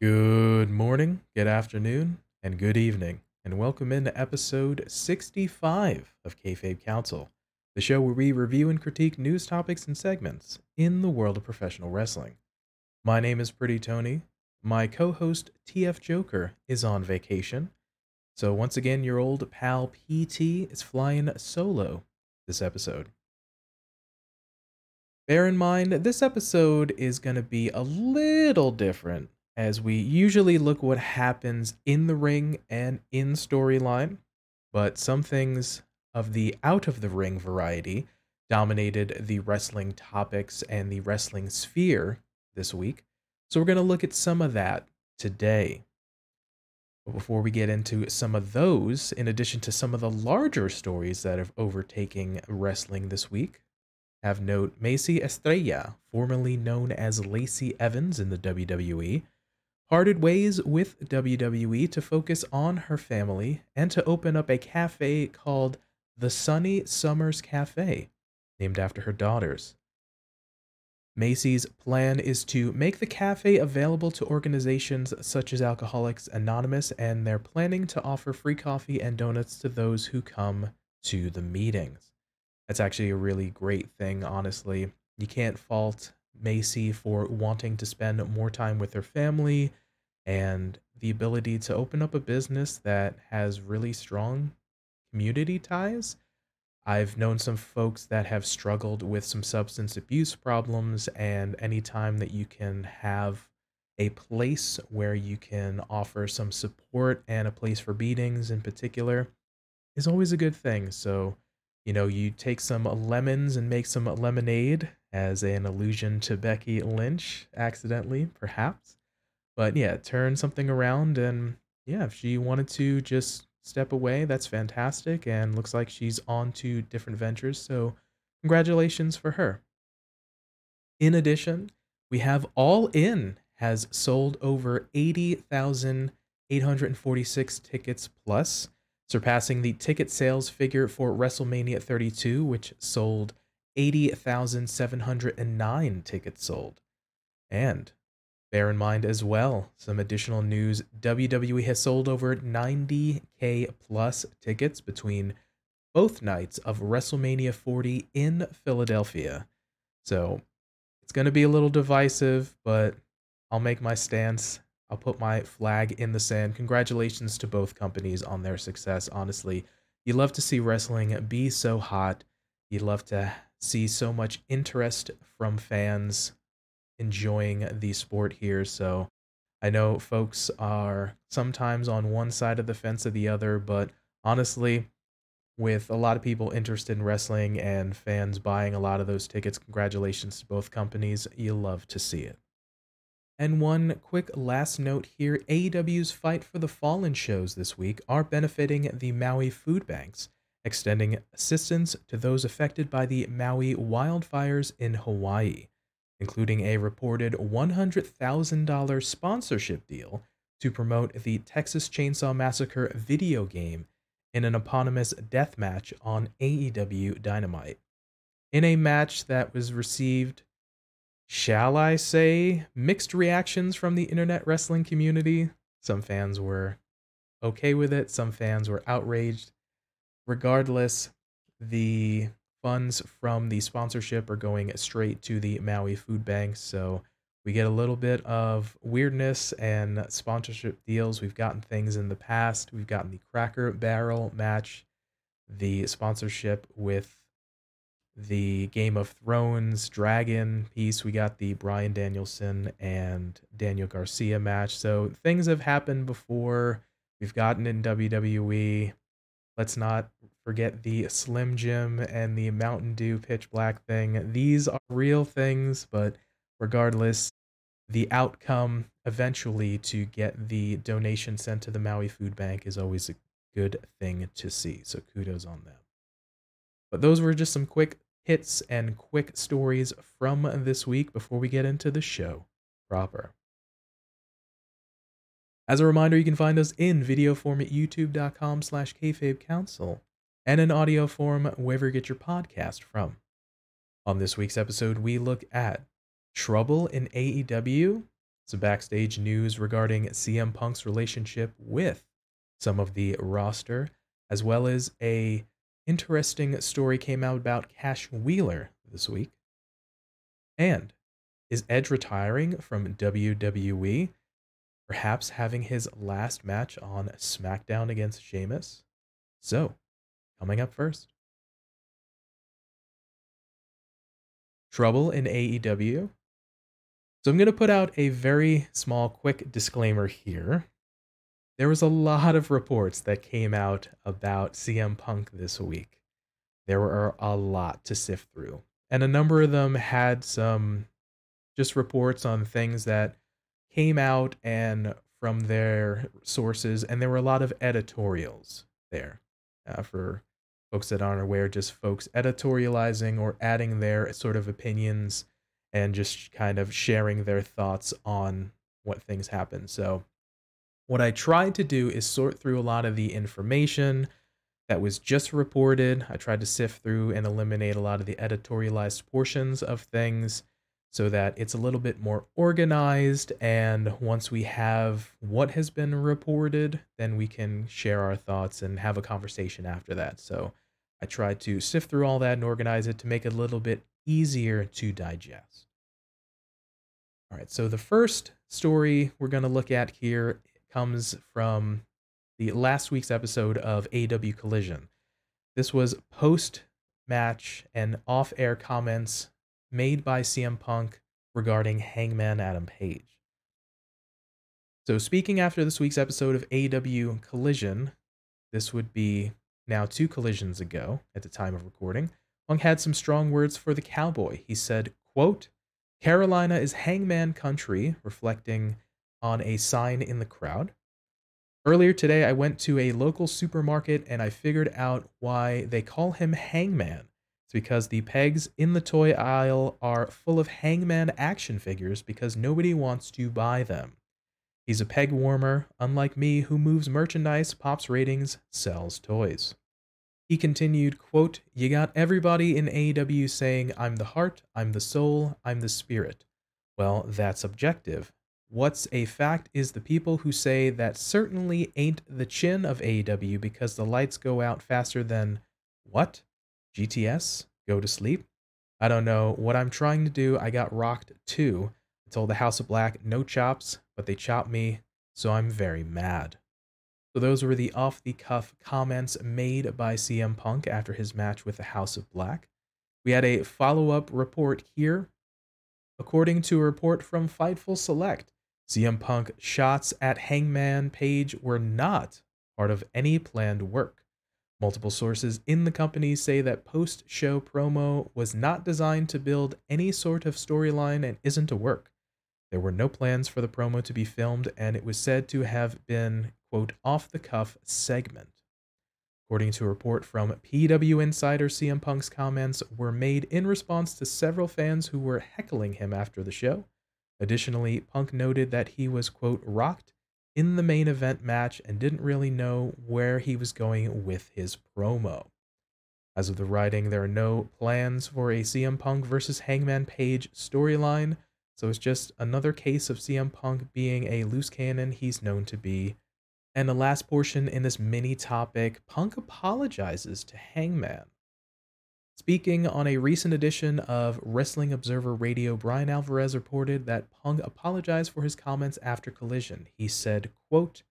Good morning, good afternoon, and good evening, and welcome into episode 65 of Kayfabe Kouncil, the show where we review and critique news topics and segments in the world of professional wrestling. My name is Pretty Tony. My co host, TF Joker, is on vacation. So, once again, your old pal PT is flying solo this episode. Bear in mind, this episode is going to be a little different as we usually look what happens in the ring and in storyline, but some things of the out of the ring variety dominated the wrestling topics and the wrestling sphere this week. So we're going to look at some of that today. But before we get into some of those, in addition to some of the larger stories that have overtaken wrestling this week, have note Macey Estrella, formerly known as Lacey Evans in the WWE, parted ways with WWE to focus on her family and to open up a cafe called the Sunny Summers Cafe, named after her daughters. Macey's plan is to make the cafe available to organizations such as Alcoholics Anonymous, and they're planning to offer free coffee and donuts to those who come to the meetings. That's actually a really great thing, honestly. You can't fault Macey for wanting to spend more time with her family and the ability to open up a business that has really strong community ties. I've known some folks that have struggled with some substance abuse problems, and anytime that you can have a place where you can offer some support and a place for beatings in particular is always a good thing. So, you know, you take some lemons and make some lemonade as an allusion to Becky Lynch, accidentally, perhaps. But yeah, turn something around and yeah, if she wanted to just step away, that's fantastic. And looks like she's on to different ventures. So congratulations for her. In addition, we have All In has sold over 80,846 tickets plus, surpassing the ticket sales figure for WrestleMania 32, which sold 80,709 tickets sold. And Bear in mind as well, some additional news WWE has sold over 90k plus tickets between both nights of WrestleMania 40 in Philadelphia. So it's going to be a little divisive, but I'll make my stance. I'll put my flag in the sand. Congratulations to both companies on their success. Honestly, you love to see wrestling be so hot. You love to see so much interest from fans enjoying the sport here. So I know folks are sometimes on one side of the fence or the other, but honestly, with a lot of people interested in wrestling and fans buying a lot of those tickets, congratulations to both companies. You love to see it. And one quick last note here AEW's Fight for the Fallen shows this week are benefiting the Maui food banks, extending assistance to those affected by the Maui wildfires in Hawaii including a reported $100,000 sponsorship deal to promote the Texas Chainsaw Massacre video game in an eponymous death match on AEW Dynamite. In a match that was received, shall I say, mixed reactions from the internet wrestling community. Some fans were okay with it, some fans were outraged. Regardless, the funds from the sponsorship are going straight to the Maui food Bank, So we get a little bit of weirdness and sponsorship deals. We've gotten things in the past. We've gotten the Cracker Barrel match, the sponsorship with the Game of Thrones Dragon piece. We got the Bryan Danielson and Daniel Garcia match. So things have happened before. We've gotten in WWE. Let's not forget the Slim Jim and the Mountain Dew pitch black thing. These are real things, but regardless, the outcome eventually to get the donation sent to the Maui Food Bank is always a good thing to see. So kudos on them. But those were just some quick hits and quick stories from this week before we get into the show proper. As a reminder, you can find us in video form at youtube.com slash kayfabekouncil and in audio form wherever you get your podcast from. On this week's episode, we look at trouble in AEW, some backstage news regarding CM Punk's relationship with some of the roster, as well as a interesting story came out about Cash Wheeler this week. And is Edge retiring from WWE? Perhaps having his last match on SmackDown against Sheamus? So, coming up first. Trouble in AEW. So, I'm going to put out a very small, quick disclaimer here. There was a lot of reports that came out about CM Punk this week. There were a lot to sift through, and a number of them had some just reports on things that came out and from their sources, and there were a lot of editorials there. Uh, for folks that aren't aware, just folks editorializing or adding their sort of opinions and just kind of sharing their thoughts on what things happen. So, what I tried to do is sort through a lot of the information that was just reported. I tried to sift through and eliminate a lot of the editorialized portions of things so that it's a little bit more organized. And once we have what has been reported, then we can share our thoughts and have a conversation after that. So I tried to sift through all that and organize it to make it a little bit easier to digest. All right, so the first story we're going to look at here comes from the last week's episode of AEW Collision. This was post match and off air comments made by CM Punk regarding Hangman Adam Page. So, speaking after this week's episode of AEW Collision, this would be now two collisions ago at the time of recording, Punk had some strong words for the cowboy. He said, quote, Carolina is hangman country, reflecting on a sign in the crowd. Earlier today, I went to a local supermarket and I figured out why they call him Hangman It's because the pegs in the toy aisle are full of Hangman action figures because nobody wants to buy them. He's a peg warmer, unlike me, who moves merchandise, pops ratings, sells toys. He continued, quote, You got everybody in AEW saying, I'm the heart, I'm the soul, I'm the spirit. Well, that's objective. What's a fact is the people who say that certainly ain't the chin of AEW because the lights go out faster than what? GTS, go to sleep. I don't know what I'm trying to do. I got rocked too. I told the House of Black no chops, but they chopped me, so I'm very mad. So those were the off the cuff comments made by CM Punk after his match with the House of Black. We had a follow up report here. According to a report from Fightful Select, CM Punk shots at Hangman Page were not part of any planned work. Multiple sources in the company say that post show promo was not designed to build any sort of storyline and isn't a work. There were no plans for the promo to be filmed, and it was said to have been, quote, off the cuff segment. According to a report from PW Insider, CM Punk's comments were made in response to several fans who were heckling him after the show. Additionally, Punk noted that he was, quote, rocked in the main event match and didn't really know where he was going with his promo. As of the writing, there are no plans for a CM Punk versus Hangman Page storyline, so it's just another case of CM Punk being a loose cannon he's known to be. And the last portion in this mini topic Punk apologizes to Hangman. Speaking on a recent edition of Wrestling Observer Radio, Bryan Alvarez reported that Punk apologized for his comments after Collision. He said, quote,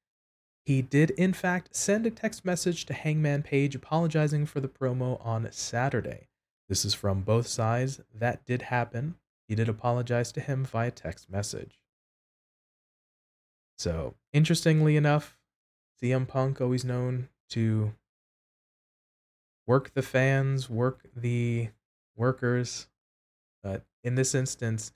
he did, in fact, send a text message to Hangman Page apologizing for the promo on Saturday. This is from both sides. That did happen. He did apologize to him via text message. So, interestingly enough, CM Punk, always known to work the fans, work the workers. But in this instance,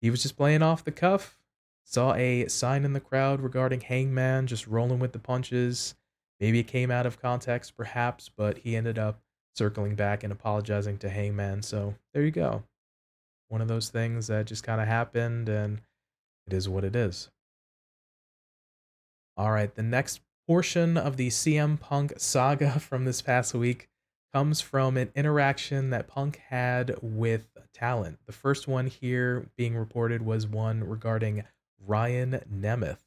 he was just playing off the cuff. Saw a sign in the crowd regarding Hangman just rolling with the punches. Maybe it came out of context, perhaps, but he ended up circling back and apologizing to Hangman. So there you go. One of those things that just kind of happened, and it is what it is. All right, the next portion of the CM Punk saga from this past week comes from an interaction that Punk had with talent. The first one here being reported was one regarding Ryan Nemeth.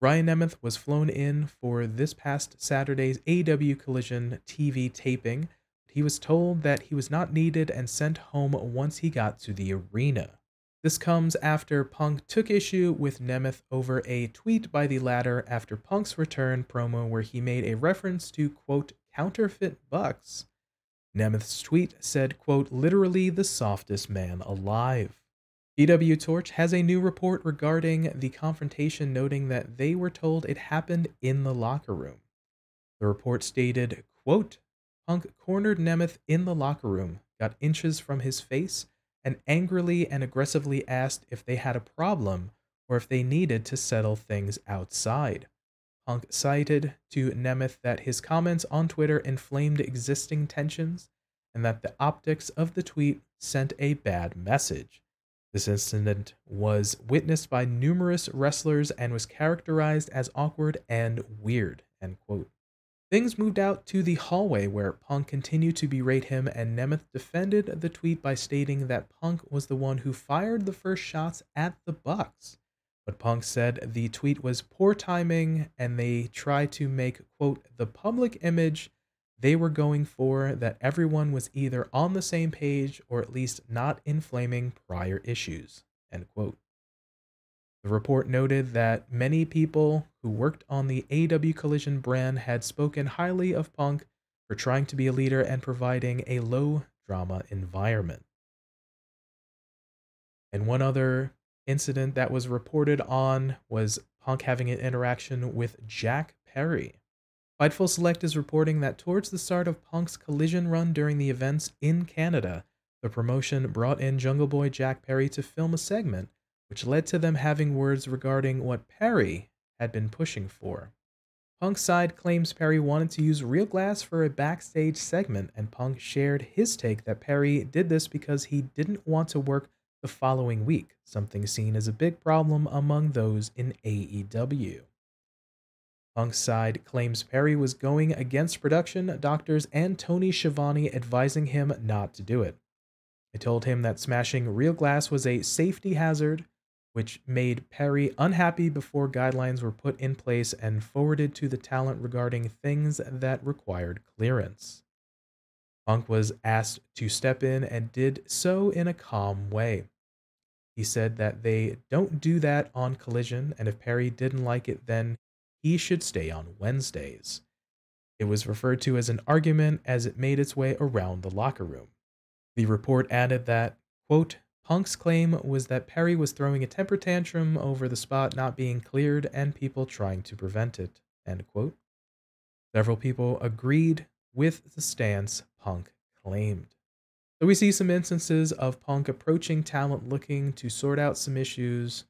Ryan Nemeth was flown in for this past Saturday's AEW Collision TV taping. He was told that he was not needed and sent home once he got to the arena. This comes after Punk took issue with Nemeth over a tweet by the latter after Punk's return promo where he made a reference to, quote, counterfeit bucks. Nemeth's tweet said, quote, literally the softest man alive. PW Torch has a new report regarding the confrontation, noting that they were told it happened in the locker room. The report stated, quote, Punk cornered Nemeth in the locker room, got inches from his face, and angrily and aggressively asked if they had a problem or if they needed to settle things outside. Punk cited to Nemeth that his comments on Twitter inflamed existing tensions and that the optics of the tweet sent a bad message. This incident was witnessed by numerous wrestlers and was characterized as awkward and weird. End quote. Things moved out to the hallway where Punk continued to berate him, and Nemeth defended the tweet by stating that Punk was the one who fired the first shots at the Bucks. But Punk said the tweet was poor timing and they tried to make, quote, the public image they were going for that everyone was either on the same page or at least not inflaming prior issues, end quote. The report noted that many people who worked on the AEW Collision brand had spoken highly of Punk for trying to be a leader and providing a low drama environment. And one other incident that was reported on was Punk having an interaction with Jack Perry. Fightful Select is reporting that towards the start of Punk's collision run during the events in Canada, the promotion brought in Jungle Boy Jack Perry to film a segment, which led to them having words regarding what Perry had been pushing for. Punk's side claims Perry wanted to use real glass for a backstage segment, and Punk shared his take that Perry did this because he didn't want to work the following week, something seen as a big problem among those in AEW. Punk's side claims Perry was going against production, doctors, and Tony Schiavone advising him not to do it. They told him that smashing real glass was a safety hazard, which made Perry unhappy before guidelines were put in place and forwarded to the talent regarding things that required clearance. Punk was asked to step in and did so in a calm way. He said that they don't do that on Collision, and if Perry didn't like it, then he should stay on Wednesdays. It was referred to as an argument as it made its way around the locker room. The report added that, quote, Punk's claim was that Perry was throwing a temper tantrum over the spot not being cleared and people trying to prevent it. Several people agreed with the stance Punk claimed. So we see some instances of Punk approaching talent looking to sort out some issues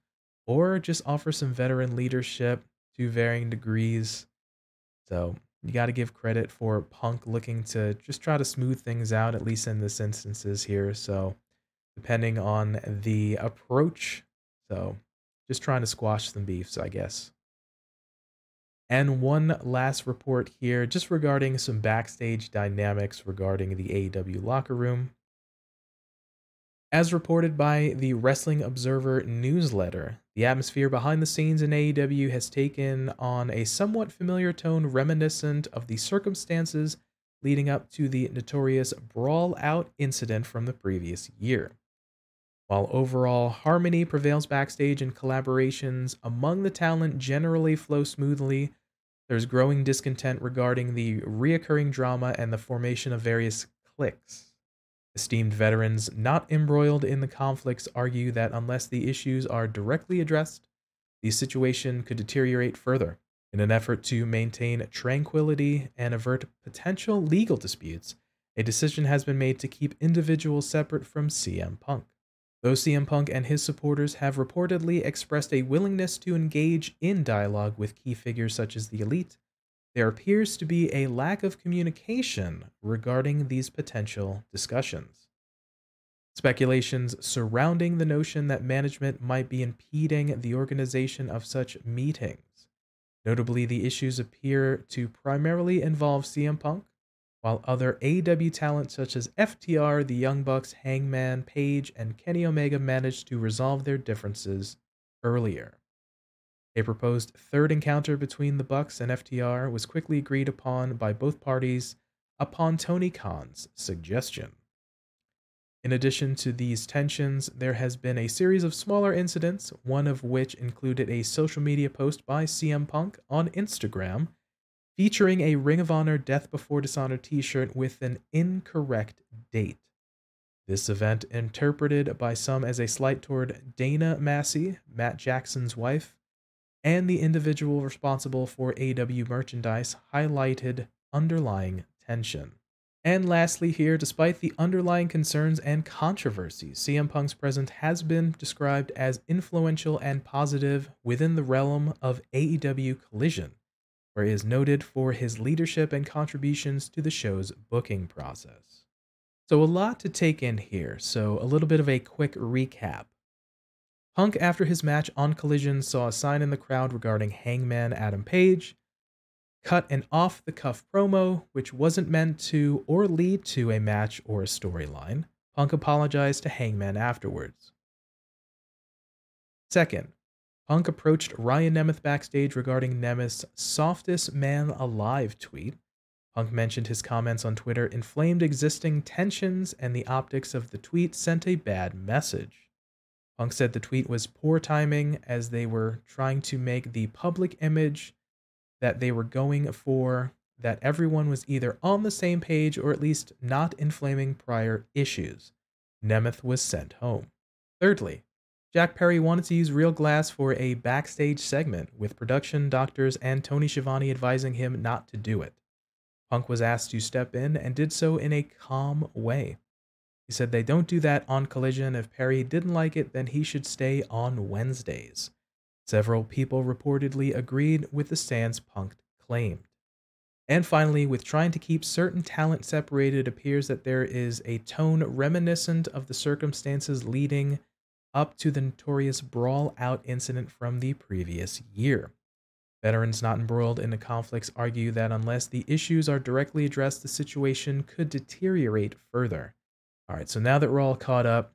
or just offer some veteran leadership to varying degrees. So you got to give credit for Punk looking to just try to smooth things out, at least in this instances here. So depending on the approach, so just trying to squash some beefs, I guess. And one last report here, just regarding some backstage dynamics regarding the AEW locker room. As reported by the Wrestling Observer newsletter, the atmosphere behind the scenes in AEW has taken on a somewhat familiar tone reminiscent of the circumstances leading up to the notorious Brawl Out incident from the previous year. While overall harmony prevails backstage and collaborations among the talent generally flow smoothly, there's growing discontent regarding the reoccurring drama and the formation of various cliques. Esteemed veterans not embroiled in the conflicts argue that unless the issues are directly addressed, the situation could deteriorate further. In an effort to maintain tranquility and avert potential legal disputes, a decision has been made to keep individuals separate from CM Punk. Though CM Punk and his supporters have reportedly expressed a willingness to engage in dialogue with key figures such as the Elite, there appears to be a lack of communication regarding these potential discussions. Speculations surrounding the notion that management might be impeding the organization of such meetings. Notably, the issues appear to primarily involve CM Punk, while other AEW talent such as FTR, the Young Bucks, Hangman, Page, and Kenny Omega managed to resolve their differences earlier. A proposed third encounter between the Bucks and FTR was quickly agreed upon by both parties upon Tony Khan's suggestion. In addition to these tensions, there has been a series of smaller incidents, one of which included a social media post by CM Punk on Instagram featuring a Ring of Honor Death Before Dishonor t shirt with an incorrect date. This event, interpreted by some as a slight toward Dana Massie, Matt Jackson's wife, and the individual responsible for AEW merchandise, highlighted underlying tension. And lastly, here, despite the underlying concerns and controversies, CM Punk's presence has been described as influential and positive within the realm of AEW Collision, where he is noted for his leadership and contributions to the show's booking process. So, a lot to take in here, so a little bit of a quick recap. Punk, after his match on Collision, saw a sign in the crowd regarding Hangman Adam Page cut an off the cuff promo, which wasn't meant to or lead to a match or a storyline. Punk apologized to Hangman afterwards. Second, Punk approached Ryan Nemeth backstage regarding Nemeth's softest man alive tweet. Punk mentioned his comments on Twitter inflamed existing tensions, and the optics of the tweet sent a bad message. Punk said the tweet was poor timing as they were trying to make the public image that they were going for that everyone was either on the same page or at least not inflaming prior issues. Nemeth was sent home. Thirdly, Jack Perry wanted to use real glass for a backstage segment, with production, doctors, and Tony Schiavone advising him not to do it. Punk was asked to step in and did so in a calm way. He said they don't do that on Collision. If Perry didn't like it, then he should stay on Wednesdays. Several people reportedly agreed with the stance Punk claimed. And finally, with trying to keep certain talent separated, it appears that there is a tone reminiscent of the circumstances leading up to the notorious Brawl Out incident from the previous year. Veterans not embroiled in the conflicts argue that unless the issues are directly addressed, the situation could deteriorate further. All right, so now that we're all caught up,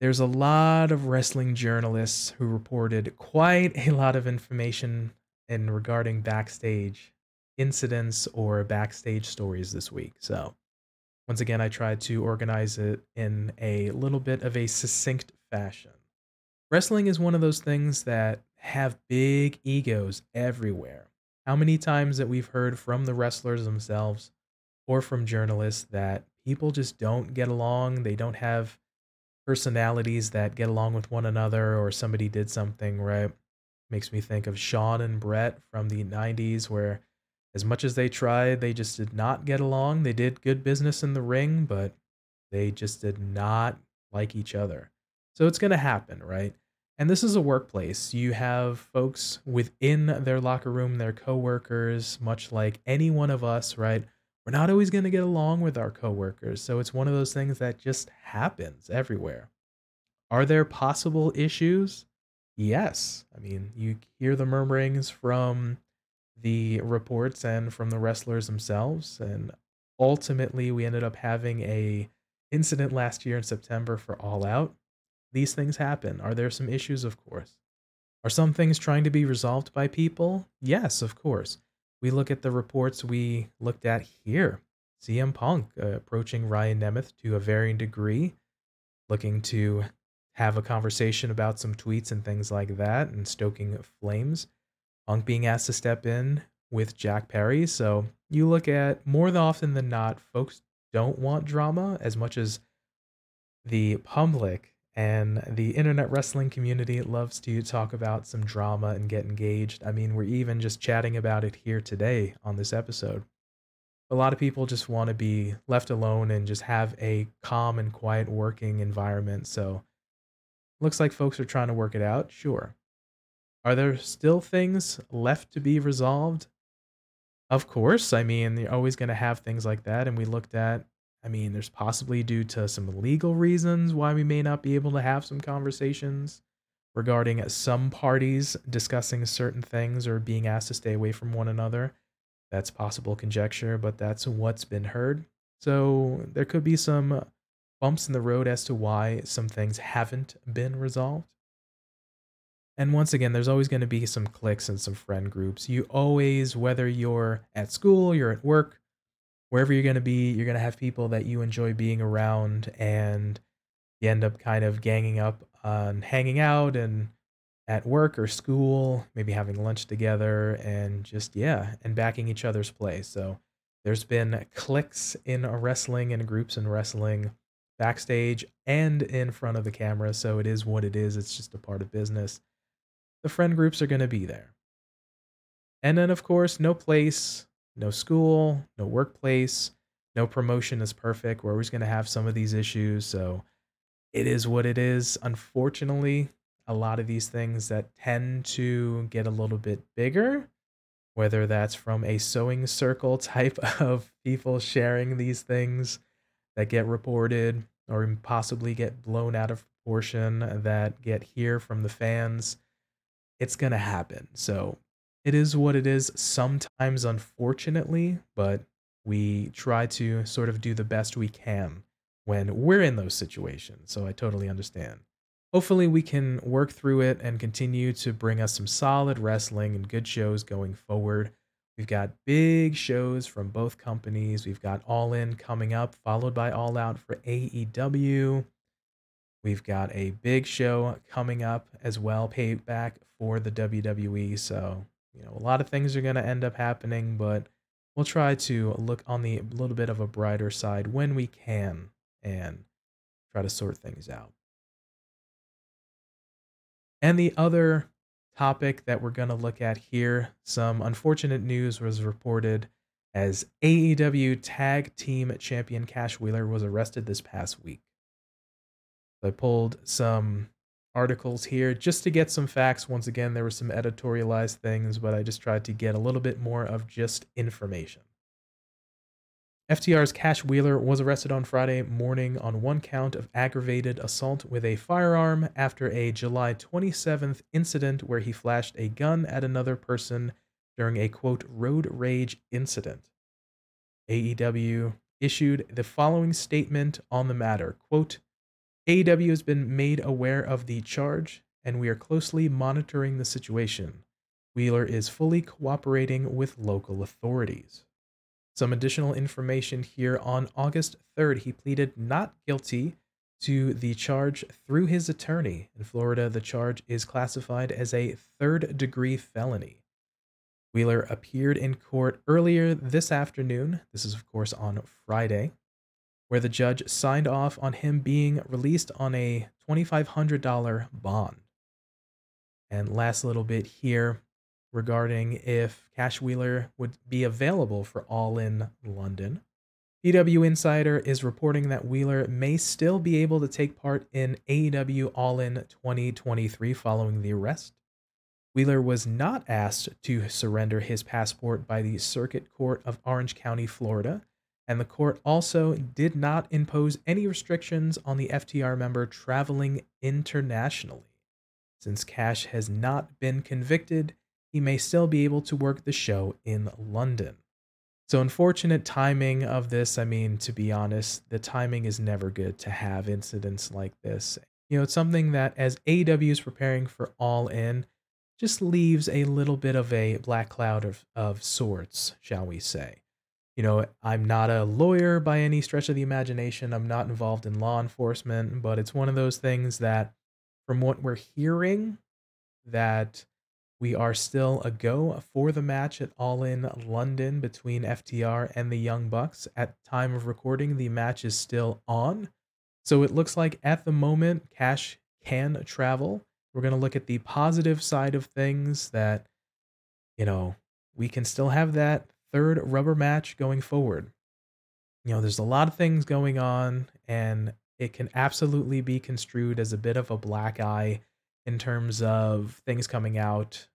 there's a lot of wrestling journalists who reported quite a lot of information in regarding backstage incidents or backstage stories this week. So, once again, I tried to organize it in a little bit of a succinct fashion. Wrestling is one of those things that have big egos everywhere. How many times that we've heard from the wrestlers themselves or from journalists that people just don't get along, they don't have personalities that get along with one another or somebody did something right makes me think of Shawn and Bret from the 90s where as much as they tried they just did not get along they did good business in the ring but they just did not like each other so it's going to happen right and this is a workplace you have folks within their locker room their coworkers much like any one of us right we're not always going to get along with our coworkers. So it's one of those things that just happens everywhere. Are there possible issues? Yes. I mean, you hear the murmurings from the reports and from the wrestlers themselves and ultimately we ended up having a incident last year in September for All Out. These things happen. Are there some issues? Of course. Are some things trying to be resolved by people? Yes, of course we look at the reports we looked at here. CM Punk uh, approaching Ryan Nemeth to a varying degree, looking to have a conversation about some tweets and things like that and stoking flames. Punk being asked to step in with Jack Perry. So you look at more often than not, folks don't want drama as much as the public and the internet wrestling community loves to talk about some drama and get engaged. I mean, we're even just chatting about it here today on this episode. A lot of people just want to be left alone and just have a calm and quiet working environment. So, looks like folks are trying to work it out. Sure. Are there still things left to be resolved? Of course. I mean, you're always going to have things like that. And we looked at I mean, there's possibly due to some legal reasons why we may not be able to have some conversations regarding some parties discussing certain things or being asked to stay away from one another. That's possible conjecture, but that's what's been heard. So there could be some bumps in the road as to why some things haven't been resolved. And once again, there's always going to be some cliques and some friend groups. You always, whether you're at school, you're at work, wherever you're going to be, you're going to have people that you enjoy being around and you end up kind of ganging up on hanging out and at work or school, maybe having lunch together and just, yeah, and backing each other's play. So there's been cliques in wrestling and groups in wrestling backstage and in front of the camera. So it is what it is. It's just a part of business. The friend groups are going to be there. And then, of course, no place, no school, no workplace, no promotion is perfect. We're always going to have some of these issues. So it is what it is. Unfortunately, a lot of these things that tend to get a little bit bigger, whether that's from a sewing circle type of people sharing these things that get reported or possibly get blown out of proportion that get here from the fans, it's going to happen. So it is what it is sometimes, unfortunately, but we try to sort of do the best we can when we're in those situations. So I totally understand hopefully we can work through it and continue to bring us some solid wrestling and good shows going forward. We've got big shows from both companies. We've got All In coming up, followed by All Out for AEW. We've got a big show coming up as well, payback for the WWE. So, you know, a lot of things are going to end up happening, but we'll try to look on the little bit of a brighter side when we can and try to sort things out. And the other topic that we're going to look at here, some unfortunate news was reported as AEW Tag Team Champion Cash Wheeler was arrested this past week. I pulled some articles here just to get some facts. Once again, there were some editorialized things, but I just tried to get a little bit more of just information. FTR's Cash Wheeler was arrested on Friday morning on one count of aggravated assault with a firearm after a July 27th incident where he flashed a gun at another person during a quote road rage incident. AEW issued the following statement on the matter quote AEW has been made aware of the charge and we are closely monitoring the situation. Wheeler is fully cooperating with local authorities. Some additional information here on August 3rd, he pleaded not guilty to the charge through his attorney. In Florida, the charge is classified as a third degree felony. Wheeler appeared in court earlier this afternoon. This is, of course, on Friday, where the judge signed off on him being released on a $2,500 bond. And last little bit here regarding if Cash Wheeler would be available for All In London. PW Insider is reporting that Wheeler may still be able to take part in AEW All In 2023 following the arrest. Wheeler was not asked to surrender his passport by the Circuit Court of Orange County, Florida, and the court also did not impose any restrictions on the FTR member traveling internationally. Since Cash has not been convicted, he may still be able to work the show in London. So, unfortunate timing of this. I mean, to be honest, the timing is never good to have incidents like this. You know, it's something that as AEW is preparing for All In, just leaves a little bit of a black cloud of, of sorts, shall we say. You know, I'm not a lawyer by any stretch of the imagination. I'm not involved in law enforcement, but it's one of those things that, from what we're hearing, that we are still a go for the match at All In London between FTR and the Young Bucks. At time of recording, the match is still on. So it looks like at the moment, Cash can travel. We're going to look at the positive side of things that, you know, we can still have that third rubber match going forward. You know, there's a lot of things going on, and it can absolutely be construed as a bit of a black eye in terms of things coming out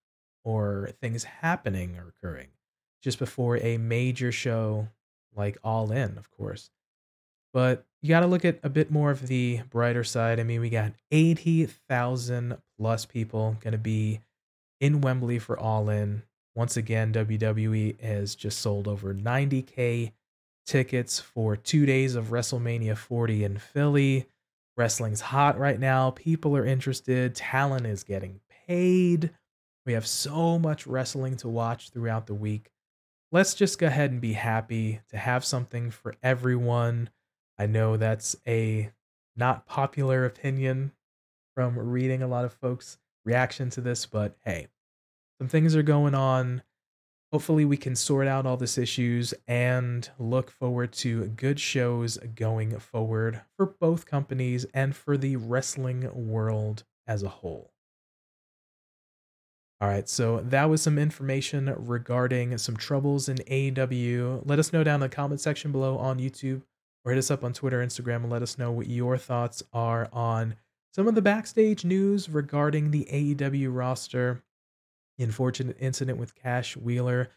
or things happening or occurring just before a major show like All In, of course. But you got to look at a bit more of the brighter side. I mean, we got 80,000 plus people going to be in Wembley for All In. Once again, WWE has just sold over 90K tickets for two days of WrestleMania 40 in Philly. Wrestling's hot right now. People are interested. Talent is getting paid. We have so much wrestling to watch throughout the week. Let's just go ahead and be happy to have something for everyone. I know that's a not popular opinion from reading a lot of folks' reaction to this, but hey, some things are going on. Hopefully, we can sort out all these issues and look forward to good shows going forward for both companies and for the wrestling world as a whole. All right, so that was some information regarding some troubles in AEW. Let us know down in the comment section below on YouTube or hit us up on Twitter, Instagram, and let us know what your thoughts are on some of the backstage news regarding the AEW roster unfortunate incident with Cash Wheeler.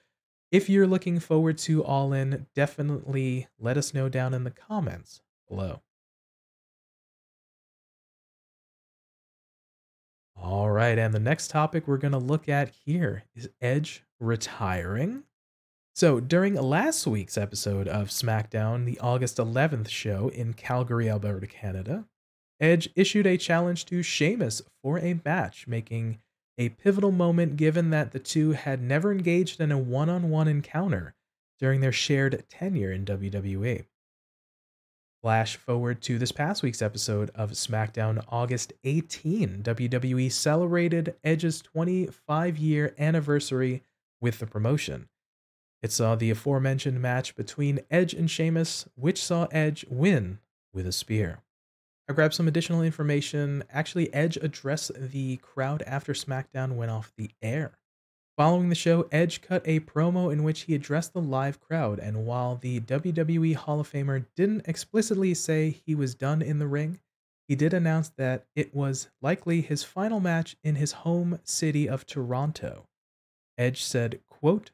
If you're looking forward to All In, definitely let us know down in the comments below. All right, and the next topic we're going to look at here is Edge retiring. So, during last week's episode of SmackDown, the August 11th show in Calgary, Alberta, Canada, Edge issued a challenge to Sheamus for a match, making a pivotal moment given that the two had never engaged in a one on one encounter during their shared tenure in WWE. Flash forward to this past week's episode of SmackDown August 18. WWE celebrated Edge's 25 year anniversary with the promotion. It saw the aforementioned match between Edge and Sheamus, which saw Edge win with a spear. I grabbed some additional information. Actually, Edge addressed the crowd after SmackDown went off the air. Following the show, Edge cut a promo in which he addressed the live crowd, and while the WWE Hall of Famer didn't explicitly say he was done in the ring, he did announce that it was likely his final match in his home city of Toronto. Edge said, quote,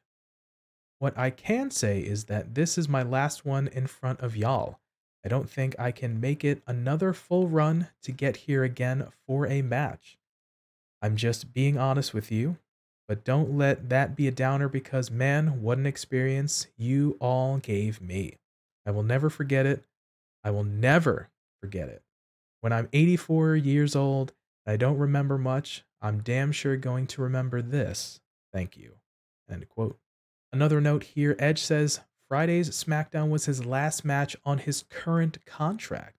What I can say is that this is my last one in front of y'all. I don't think I can make it another full run to get here again for a match. I'm just being honest with you, but don't let that be a downer because, man, what an experience you all gave me. I will never forget it. I will never forget it. When I'm 84 years old and I don't remember much, I'm damn sure going to remember this. Thank you. End quote. Another note here Edge says, Friday's SmackDown was his last match on his current contract.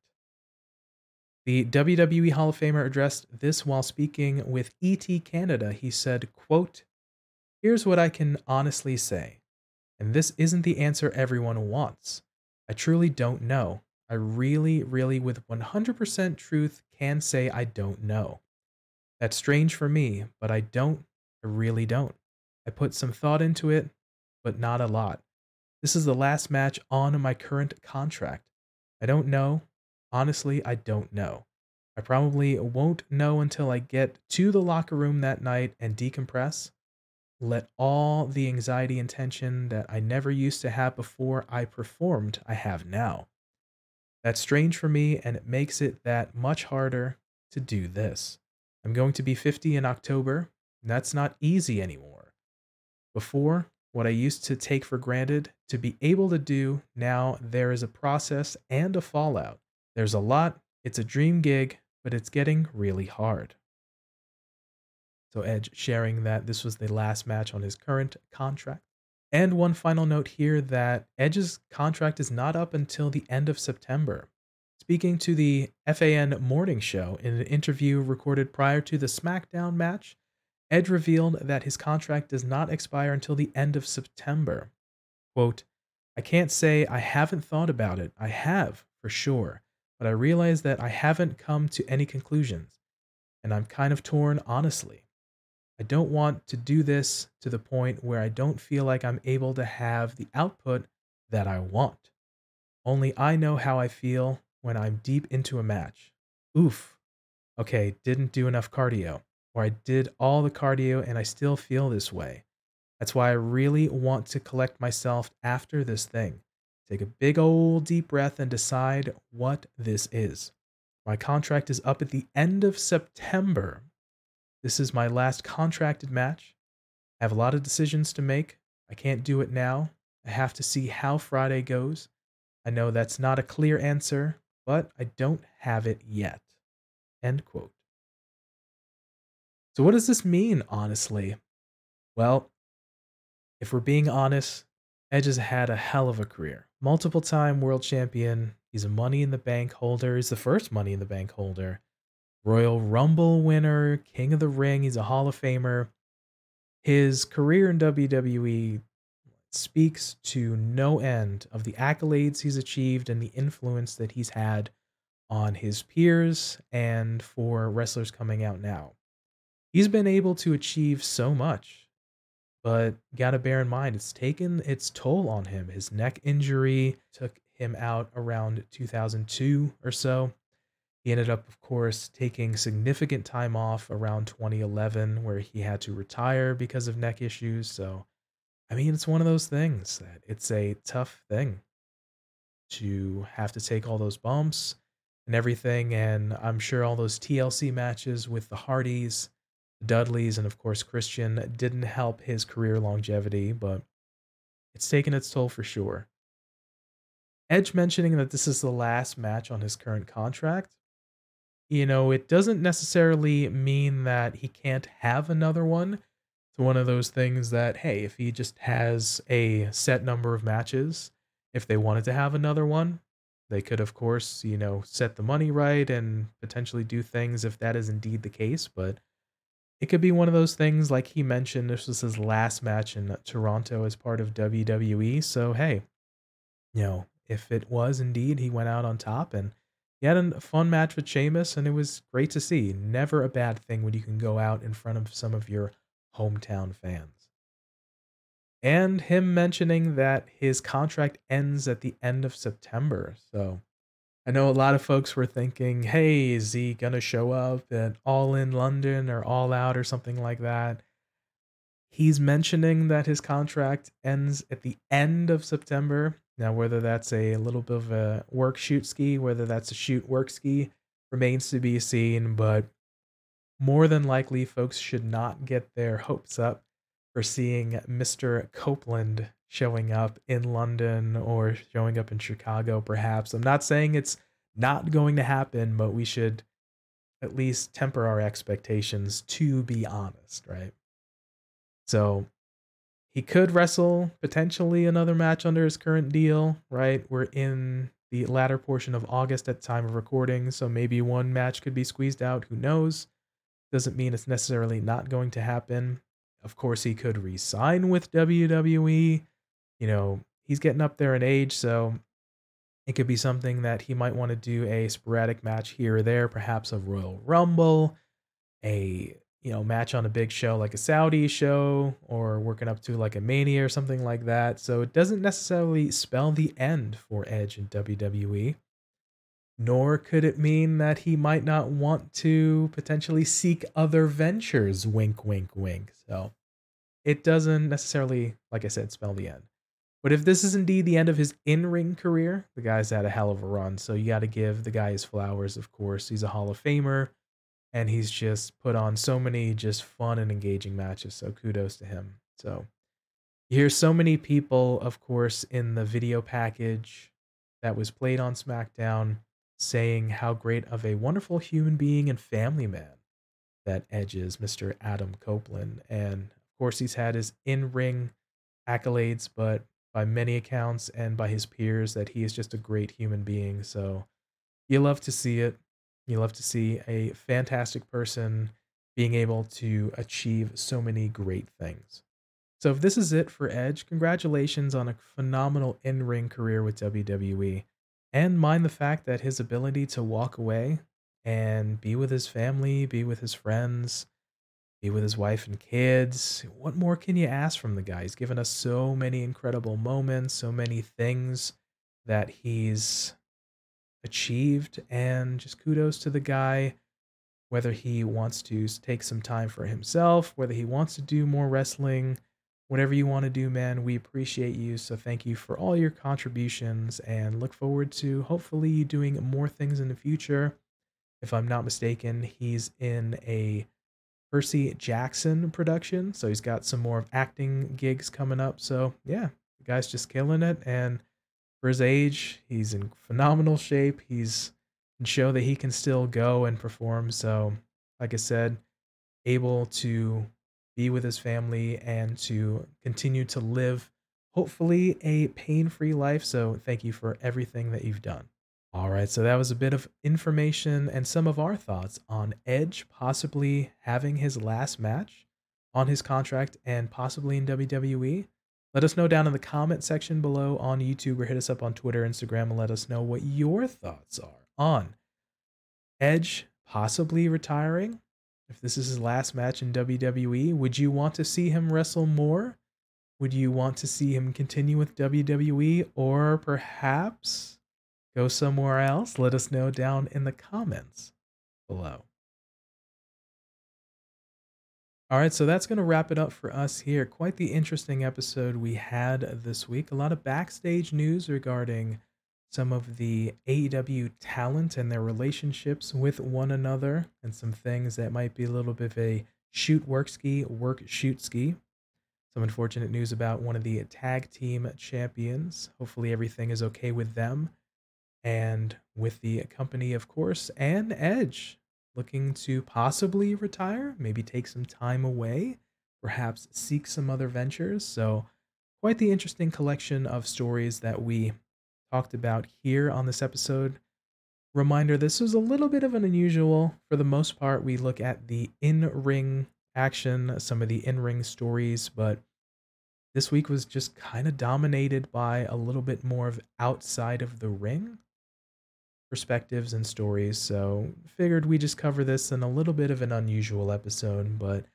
The WWE Hall of Famer addressed this while speaking with ET Canada. He said, quote, Here's what I can honestly say, and this isn't the answer everyone wants. I truly don't know. I really, really, with 100% truth, can say I don't know. That's strange for me, but I don't. I really don't. I put some thought into it, but not a lot. This is the last match on my current contract. I don't know. Honestly, I don't know. I probably won't know until I get to the locker room that night and decompress. Let all the anxiety and tension that I never used to have before I performed, I have now. That's strange for me, and it makes it that much harder to do this. I'm going to be 50 in October, that's not easy anymore. Before, what I used to take for granted to be able to do, now there is a process and a fallout. There's a lot, it's a dream gig, but it's getting really hard. So, Edge sharing that this was the last match on his current contract. And one final note here that Edge's contract is not up until the end of September. Speaking to the FAN morning show in an interview recorded prior to the SmackDown match, Edge revealed that his contract does not expire until the end of September. Quote, I can't say I haven't thought about it. I have, for sure, but I realize that I haven't come to any conclusions, and I'm kind of torn, honestly. I don't want to do this to the point where I don't feel like I'm able to have the output that I want. Only I know how I feel when I'm deep into a match. Oof. Okay, didn't do enough cardio I did all the cardio and I still feel this way. That's why I really want to collect myself after this thing. Take a big old deep breath and decide what this is. My contract is up at the end of September. This is my last contracted match. I have a lot of decisions to make. I can't do it now. I have to see how Friday goes. I know that's not a clear answer, but I don't have it yet. End quote. So, what does this mean, honestly? Well, if we're being honest, Edge has had a hell of a career. Multiple time world champion. He's a money in the bank holder. He's the first money in the bank holder. Royal Rumble winner, King of the Ring. He's a Hall of Famer. His career in WWE speaks to no end of the accolades he's achieved and the influence that he's had on his peers and for wrestlers coming out now. He's been able to achieve so much, but got to bear in mind it's taken its toll on him. His neck injury took him out around 2002 or so. He ended up, of course, taking significant time off around 2011 where he had to retire because of neck issues. So, I mean, it's one of those things that it's a tough thing to have to take all those bumps and everything. And I'm sure all those TLC matches with the Hardys, Dudleys, and of course Christian didn't help his career longevity, but it's taken its toll for sure. Edge mentioning that this is the last match on his current contract, you know, it doesn't necessarily mean that he can't have another one. It's one of those things that, hey, if he just has a set number of matches, if they wanted to have another one, they could, of course, you know, set the money right and potentially do things if that is indeed the case. But it could be one of those things, like he mentioned, this was his last match in Toronto as part of WWE. So, hey, you know, if it was indeed he went out on top and he had a fun match with Sheamus, and it was great to see. Never a bad thing when you can go out in front of some of your hometown fans. And him mentioning that his contract ends at the end of September. So I know a lot of folks were thinking, hey, is he going to show up at All in London or All Out or something like that? He's mentioning that his contract ends at the end of September. Now, whether that's a little bit of a work shoot ski, whether that's a shoot work ski, remains to be seen. But more than likely, folks should not get their hopes up for seeing Mr. Copeland showing up in London or showing up in Chicago, perhaps. I'm not saying it's not going to happen, but we should at least temper our expectations to be honest, right? So he could wrestle potentially another match under his current deal, right? We're in the latter portion of August at the time of recording, so maybe one match could be squeezed out. Who knows? Doesn't mean it's necessarily not going to happen. Of course, he could re-sign with WWE. You know, he's getting up there in age, so it could be something that he might want to do a sporadic match here or there, perhaps a Royal Rumble, a you know, match on a big show like a Saudi show or working up to like a Mania or something like that. So it doesn't necessarily spell the end for Edge in WWE. Nor could it mean that he might not want to potentially seek other ventures. Wink, wink, wink. So it doesn't necessarily, like I said, spell the end. But if this is indeed the end of his in ring career, the guy's had a hell of a run. So you got to give the guy his flowers, of course. He's a Hall of Famer and he's just put on so many just fun and engaging matches. So kudos to him. So you hear so many people, of course, in the video package that was played on SmackDown saying how great of a wonderful human being and family man that Edge is, Mr. Adam Copeland. And of course, he's had his in ring accolades, but by many accounts and by his peers, that he is just a great human being. So you love to see it. You love to see a fantastic person being able to achieve so many great things. So, if this is it for Edge, congratulations on a phenomenal in ring career with WWE. And mind the fact that his ability to walk away and be with his family, be with his friends, be with his wife and kids. What more can you ask from the guy? He's given us so many incredible moments, so many things that he's achieved and just kudos to the guy whether he wants to take some time for himself whether he wants to do more wrestling whatever you want to do man we appreciate you so thank you for all your contributions and look forward to hopefully doing more things in the future if i'm not mistaken he's in a Percy Jackson production. So he's got some more acting gigs coming up. So yeah, the guy's just killing it. And for his age, he's in phenomenal shape. He's can show that he can still go and perform. So, like I said, able to be with his family and to continue to live, hopefully, a pain free life. So, thank you for everything that you've done. All right, so that was a bit of information and some of our thoughts on Edge possibly having his last match on his contract and possibly in WWE. Let us know down in the comment section below on YouTube or hit us up on Twitter, Instagram, and let us know what your thoughts are on Edge possibly retiring. If this is his last match in WWE, would you want to see him wrestle more? Would you want to see him continue with WWE or perhaps go somewhere else? Let us know down in the comments below. All right, so that's going to wrap it up for us here. Quite the interesting episode we had this week. A lot of backstage news regarding some of the AEW talent and their relationships with one another, and some things that might be a little bit of a shoot work ski, work shoot ski. Some unfortunate news about one of the tag team champions. Hopefully, everything is okay with them and with the company, of course, and Edge looking to possibly retire, maybe take some time away, perhaps seek some other ventures. So, quite the interesting collection of stories that we talked about here on this episode. Reminder this was a little bit of an unusual. For the most part, we look at the in ring action, some of the in ring stories, but this week was just kind of dominated by a little bit more of outside of the ring perspectives and stories. So, figured we just cover this in a little bit of an unusual episode, but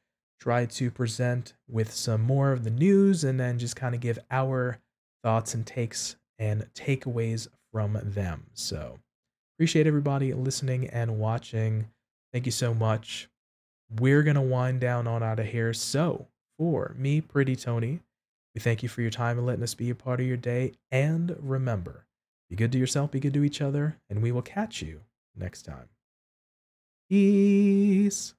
try to present with some more of the news and then just kind of give our thoughts and takes and takeaways from them. So, appreciate everybody listening and watching. Thank you so much. We're going to wind down on out of here. So, for me, Pretty Tony, we thank you for your time and letting us be a part of your day. And remember, be good to yourself, be good to each other, and we will catch you next time. Peace.